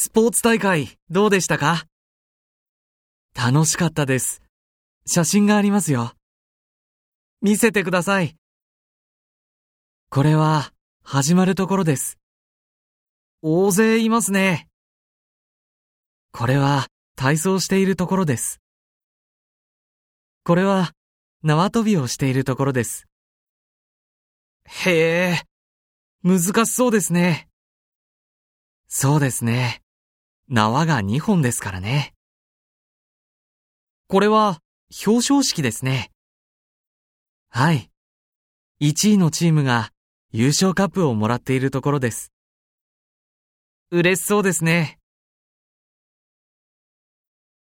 スポーツ大会どうでしたか？楽しかったです。写真がありますよ。見せてください。これは始まるところです。大勢いますね。これは体操しているところです。これは縄跳びをしているところです。へえ、難しそうですね。そうですね。縄が2本ですからね。これは表彰式ですね。はい。1位のチームが優勝カップをもらっているところです。嬉しそうですね。